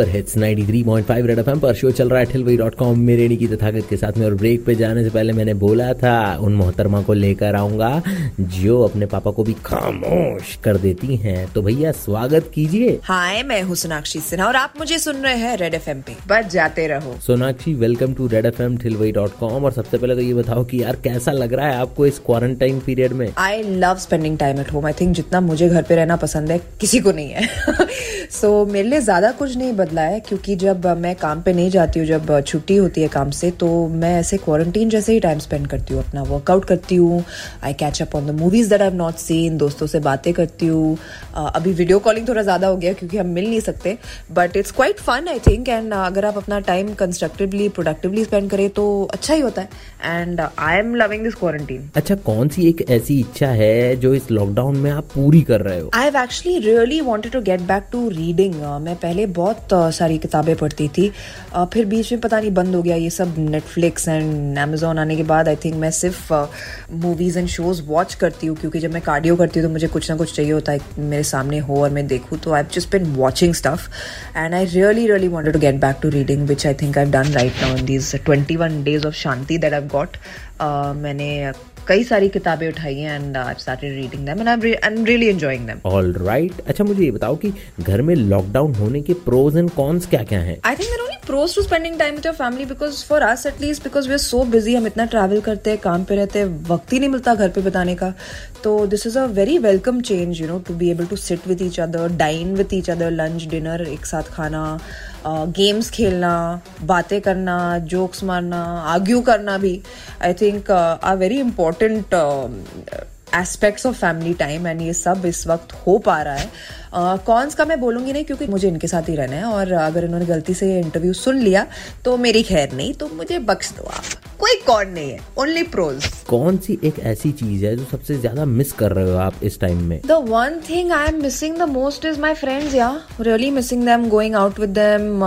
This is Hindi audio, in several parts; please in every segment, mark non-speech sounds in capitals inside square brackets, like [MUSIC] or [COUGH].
super hits 93.5 red FM पर शो चल रहा है ठिलवई डॉट कॉम मेरे की तथागत के साथ में। और ब्रेक पे जाने से पहले मैंने बोला था उन मोहतरमा को लेकर आऊँगा जो अपने पापा को भी खामोश कर देती हैं। तो भैया स्वागत कीजिए। हाय मैं हूँ सोनाक्षी सिन्हा और आप मुझे सुन रहे हैं रेड एफ़ पे। बच जाते रहो। Sonakshi welcome to red F M ठिलवई dot com और सबसे पहले तो ये बताओ कि यार कैसा लग रहा है आपको इस क्वारंटाइन पीरियड में? I love spending time at home I think जितना मुझे घर पे रहना पसंद है किसी को नहीं है। सो [LAUGHS] so, मेरे लिए ज़्यादा कुछ नहीं बदला है क्योंकि जब मैं काम पे नहीं जाती हूँ जब छुट्टी होती है काम से तो मैं ऐसे क्वारंटीन जैसे ही टाइम स्पेंड करती हूँ अपना वर्कआउट करती हूँ I catch up on the movies that I not seen दोस्तों से बातें करती हूँ। अभी वीडियो कॉलिंग थोड़ा ज़्यादा हो गया क्योंकि हम मिल नहीं सकते but it's quite fun I think and अगर आप अपना टाइम कंस्ट्रक्टिवली प्रोडक्टिवली स्पेंड करें तो अच्छा ही होता है and I am loving this quarantine अच्छा कौन सी एक ऐसी इच्छा है जो इस लॉकडाउन में आप पूरी कर रहे हो? I have actually really wanted to get back to reading मैं पहले बहुत सारी किताबें पढ़ती थी। फिर बीच में पता नहीं बंद हो गया, ये सब नेटफ्लिक्स एंड अमेजोन आने के बाद आई थिंक मैं सिर्फ़ मूवीज़ एंड शोज़ वॉच करती हूँ, क्योंकि जब मैं कार्डियो करती हूँ तो मुझे कुछ ना कुछ चाहिए होता है, मेरे सामने हो और मैं देखूँ तो I just been watching stuff and I really really wanted to get back to reading which I think I done right now in these twenty one days of shanti that I got मैंने कई सारी किताबें उठाई हैं and I started reading them and I am really enjoying them alright अच्छा मुझे ये बताओ कि घर में लॉकडाउन होने के प्रोज एंड कॉन्स क्या क्या हैं I think there pros to spending time with your family because for us atleast because we are so busy हम इतना ट्रैवल करते हैं काम पे रहते हैं वक्त ही नहीं मिलता घर पे बताने का। तो this is a very welcome change you know to be able to sit with each other dine with each other lunch dinner एक साथ खाना गेम्स uh, खेलना बातें करना जोक्स मारना आर्ग्यू करना भी। I think are very important aspects of family time and ये सब इस वक्त हो पा रहा है। कॉन्स uh, का मैं बोलूँगी नहीं क्योंकि मुझे इनके साथ ही रहना है और अगर इन्होंने गलती से इंटरव्यू सुन लिया तो मेरी खैर नहीं तो मुझे बख्श दो आप। कोई कौन नहीं है ओनली प्रोज कौन सी एक ऐसी चीज़ है जो सबसे ज़्यादा मिस कर रहे हो आप इस टाइम में? The one thing I am missing the most is my friends या really missing them going out with them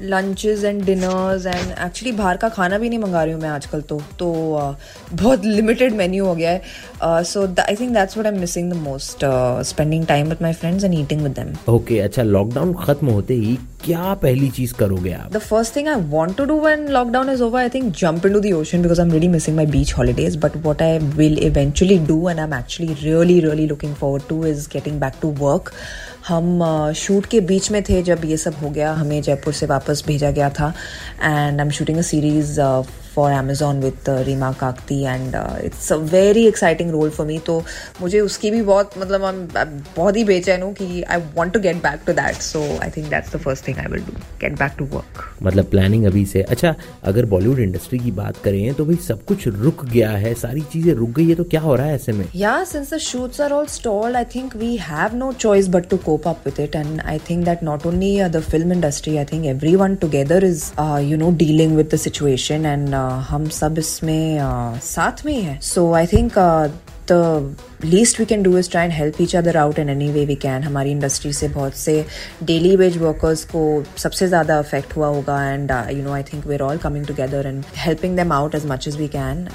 lunches and dinners and actually बाहर का खाना भी नहीं मंगा रही हूँ मैं आजकल तो। तो uh, बहुत लिमिटेड मेन्यू हो गया है। So I think that's what I am missing the most spending time with my friends and eating with them okay अच्छा लॉकडाउन खत्म होते ही क्या पहली चीज़ करोगे आप? The first thing I want to do when lockdown is over I think jump into the ocean because I am really missing my beach holidays but what I will eventually do and I am actually really really looking forward to is getting back to work हम शूट के बीच में थे जब ये सब हो गया, हमें जयपुर से वापस भेजा गया था। And I am shooting a series for Amazon with Reema Kagti and it's a very exciting role for me तो मुझे उसकी भी बहुत मतलब I'm, बहुत ही बेचैन हूँ कि I want to get back to that so I think that's the first thing I will do get back to work मतलब प्लानिंग अभी से। अच्छा अगर बॉलीवुड इंडस्ट्री की बात करें तो भाई सब कुछ रुक गया है सारी चीज़ें रुक गई है तो क्या हो रहा है ऐसे में? या since the shoots are all stalled I think we have no choice but to cope up with it and I think that not only the film industry I think every one together is you know dealing with the situation and हम सब इसमें साथ में ही है। So I think the least we can do is try and help each other out in any way we can हमारी इंडस्ट्री से बहुत से डेली वेज वर्कर्स को सबसे ज़्यादा अफेक्ट हुआ होगा and you know I think we are all coming together and helping them out as much as we can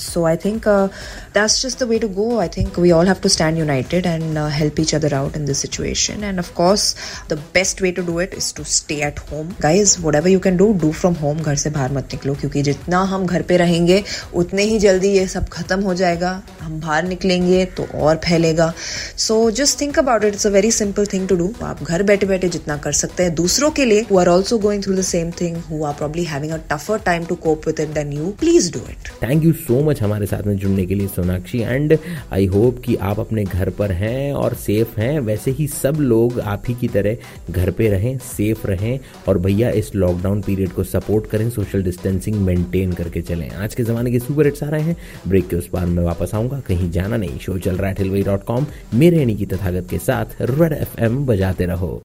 so I think that's just the way to go I think we all have to stand united and help each other out in this situation and of course the best way to do it is to stay at home guys whatever you can do do from home घर से बाहर मत निकलो, क्योंकि जितना हम घर पे रहेंगे, उतने ही जल्दी ये सब खत्म हो जाएगा। हम बाहर निकलेंगे तो और फैलेगा। So just think about it it's a very simple thing to do आप घर बैठे बैठे जितना कर सकते हैं। दूसरों के लिए who are also going through the same thing who are probably having a tougher time to cope with it then you please do it thank you so much हमारे साथ में जुड़ने के लिए, सोनाक्षी। एंड आई होप कि आप अपने घर पर हैं और सेफ़ हैं। वैसे ही सब लोग आप ही की तरह घर पे रहें सेफ़ रहें और भैया इस लॉकडाउन पीरियड को सपोर्ट करें सोशल डिस्टेंसिंग मेंटेन करके चलें। आज के ज़माने के सुपर हिट्स आ रहे हैं। ब्रेक के उस पार मैं वापस आऊँगा। कहीं जाना नहीं शो चल रहा है टिलवई डॉट कॉम। मेरे यानी की तथागत के साथ रेड एफ़ बजाते रहो।